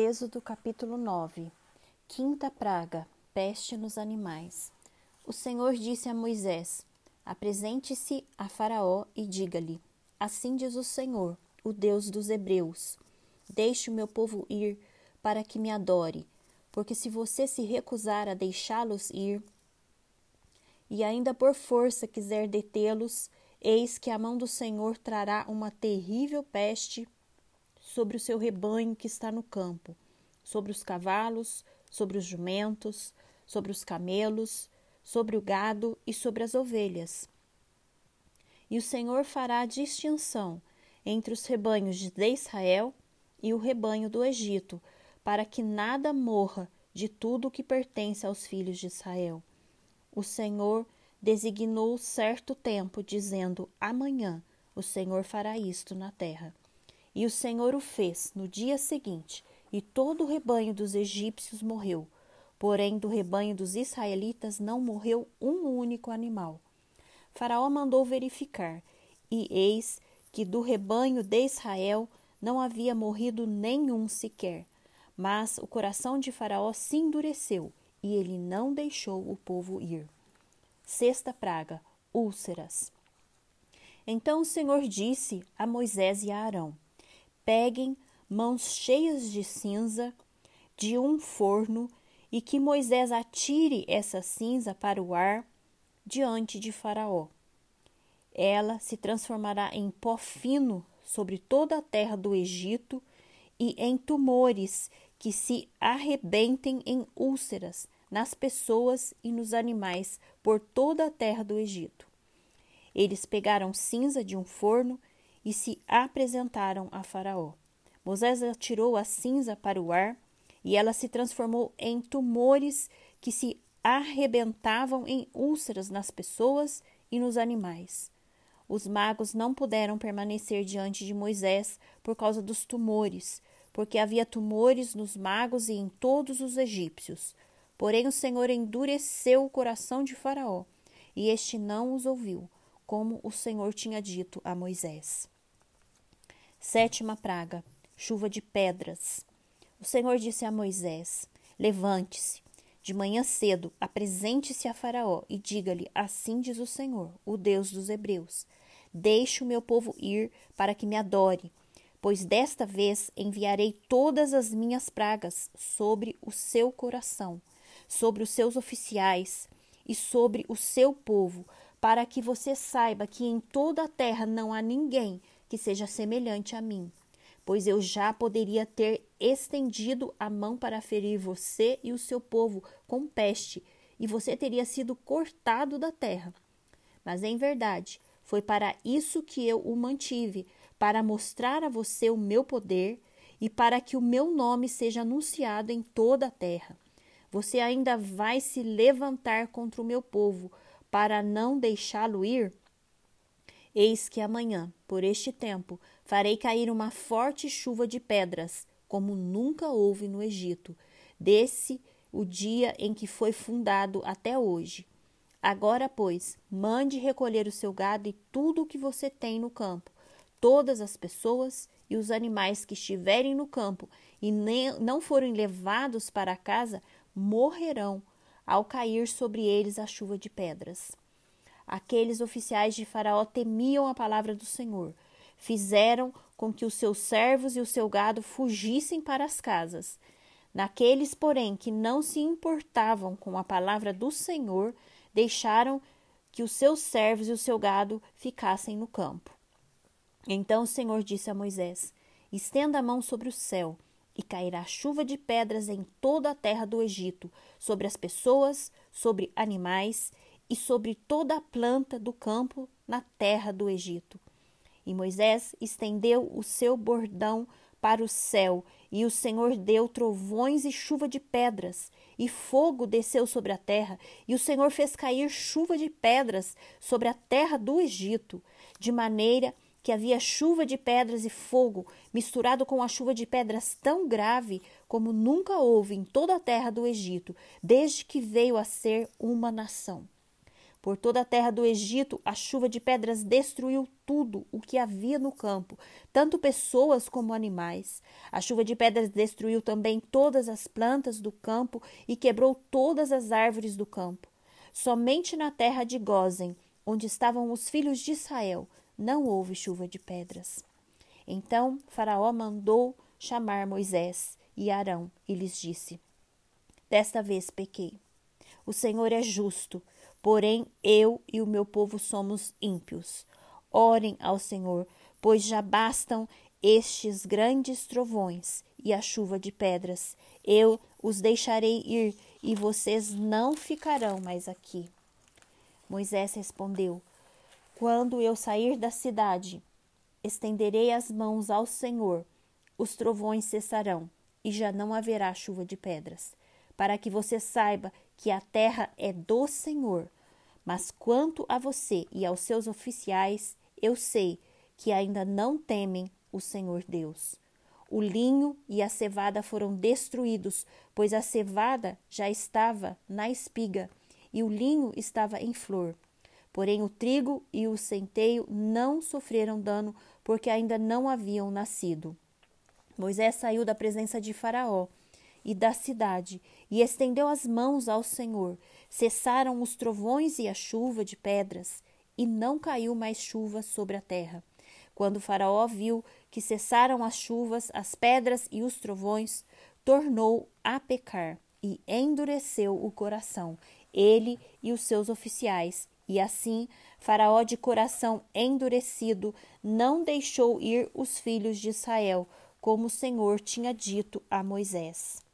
Êxodo capítulo 9 Quinta praga, peste nos animais. O Senhor disse a Moisés: Apresente-se a Faraó e diga-lhe: Assim diz o Senhor, o Deus dos Hebreus: Deixe o meu povo ir para que me adore, porque se você se recusar a deixá-los ir e ainda por força quiser detê-los, eis que a mão do Senhor trará uma terrível peste sobre o seu rebanho que está no campo, sobre os cavalos, sobre os jumentos, sobre os camelos, sobre o gado e sobre as ovelhas. E o Senhor fará distinção entre os rebanhos de Israel e o rebanho do Egito, para que nada morra de tudo o que pertence aos filhos de Israel. O Senhor designou certo tempo, dizendo: Amanhã o Senhor fará isto na terra. E o Senhor o fez no dia seguinte, e todo o rebanho dos egípcios morreu. Porém, do rebanho dos israelitas não morreu um único animal. Faraó mandou verificar, e eis que do rebanho de Israel não havia morrido nenhum sequer. Mas o coração de Faraó se endureceu, e ele não deixou o povo ir. Sexta praga: úlceras. Então o Senhor disse a Moisés e a Arão: peguem mãos cheias de cinza de um forno e que Moisés atire essa cinza para o ar diante de Faraó. Ela se transformará em pó fino sobre toda a terra do Egito e em tumores que se arrebentem em úlceras nas pessoas e nos animais por toda a terra do Egito. Eles pegaram cinza de um forno e se apresentaram a Faraó. Moisés atirou a cinza para o ar e ela se transformou em tumores que se arrebentavam em úlceras nas pessoas e nos animais. Os magos não puderam permanecer diante de Moisés por causa dos tumores, porque havia tumores nos magos e em todos os egípcios. Porém, o Senhor endureceu o coração de Faraó, e este não os ouviu, como o Senhor tinha dito a Moisés. Sétima praga: chuva de pedras. O Senhor disse a Moisés: Levante-se, de manhã cedo, apresente-se a Faraó e diga-lhe: Assim diz o Senhor, o Deus dos Hebreus: Deixe o meu povo ir para que me adore, pois desta vez enviarei todas as minhas pragas sobre o seu coração, sobre os seus oficiais e sobre o seu povo, para que você saiba que em toda a terra não há ninguém que seja semelhante a mim, pois eu já poderia ter estendido a mão para ferir você e o seu povo com peste, e você teria sido cortado da terra. Mas em verdade, foi para isso que eu o mantive, para mostrar a você o meu poder e para que o meu nome seja anunciado em toda a terra. Você ainda vai se levantar contra o meu povo, para não deixá-lo ir? Eis que amanhã, por este tempo, farei cair uma forte chuva de pedras, como nunca houve no Egito, desse o dia em que foi fundado até hoje. Agora, pois, mande recolher o seu gado e tudo o que você tem no campo, todas as pessoas e os animais que estiverem no campo e nem, não forem levados para casa, morrerão ao cair sobre eles a chuva de pedras. Aqueles oficiais de Faraó temiam a palavra do Senhor. Fizeram com que os seus servos e o seu gado fugissem para as casas. Naqueles, porém, que não se importavam com a palavra do Senhor, deixaram que os seus servos e o seu gado ficassem no campo. Então o Senhor disse a Moisés: Estenda a mão sobre o céu, e cairá chuva de pedras em toda a terra do Egito, sobre as pessoas, sobre animais e sobre toda a planta do campo na terra do Egito. E Moisés estendeu o seu bordão para o céu, e o Senhor deu trovões e chuva de pedras, e fogo desceu sobre a terra, e o Senhor fez cair chuva de pedras sobre a terra do Egito, de maneira que havia chuva de pedras e fogo, misturado com a chuva de pedras tão grave como nunca houve em toda a terra do Egito, desde que veio a ser uma nação. Por toda a terra do Egito, a chuva de pedras destruiu tudo o que havia no campo, tanto pessoas como animais. A chuva de pedras destruiu também todas as plantas do campo e quebrou todas as árvores do campo. Somente na terra de Gozen, onde estavam os filhos de Israel, não houve chuva de pedras. Então Faraó mandou chamar Moisés e Arão e lhes disse: Desta vez pequei. O Senhor é justo Porém, eu e o meu povo somos ímpios. Orem ao Senhor, pois já bastam estes grandes trovões e a chuva de pedras. Eu os deixarei ir e vocês não ficarão mais aqui. Moisés respondeu: Quando eu sair da cidade, estenderei as mãos ao Senhor, os trovões cessarão e já não haverá chuva de pedras, para que você saiba que a terra é do Senhor. Mas quanto a você e aos seus oficiais, eu sei que ainda não temem o Senhor Deus. O linho e a cevada foram destruídos, pois a cevada já estava na espiga e o linho estava em flor. Porém, o trigo e o centeio não sofreram dano, porque ainda não haviam nascido. Moisés saiu da presença de Faraó e da cidade, e estendeu as mãos ao Senhor. Cessaram os trovões e a chuva de pedras, e não caiu mais chuva sobre a terra. Quando Faraó viu que cessaram as chuvas, as pedras e os trovões, tornou a pecar e endureceu o coração, ele e os seus oficiais. E assim, Faraó, de coração endurecido, não deixou ir os filhos de Israel, como o Senhor tinha dito a Moisés.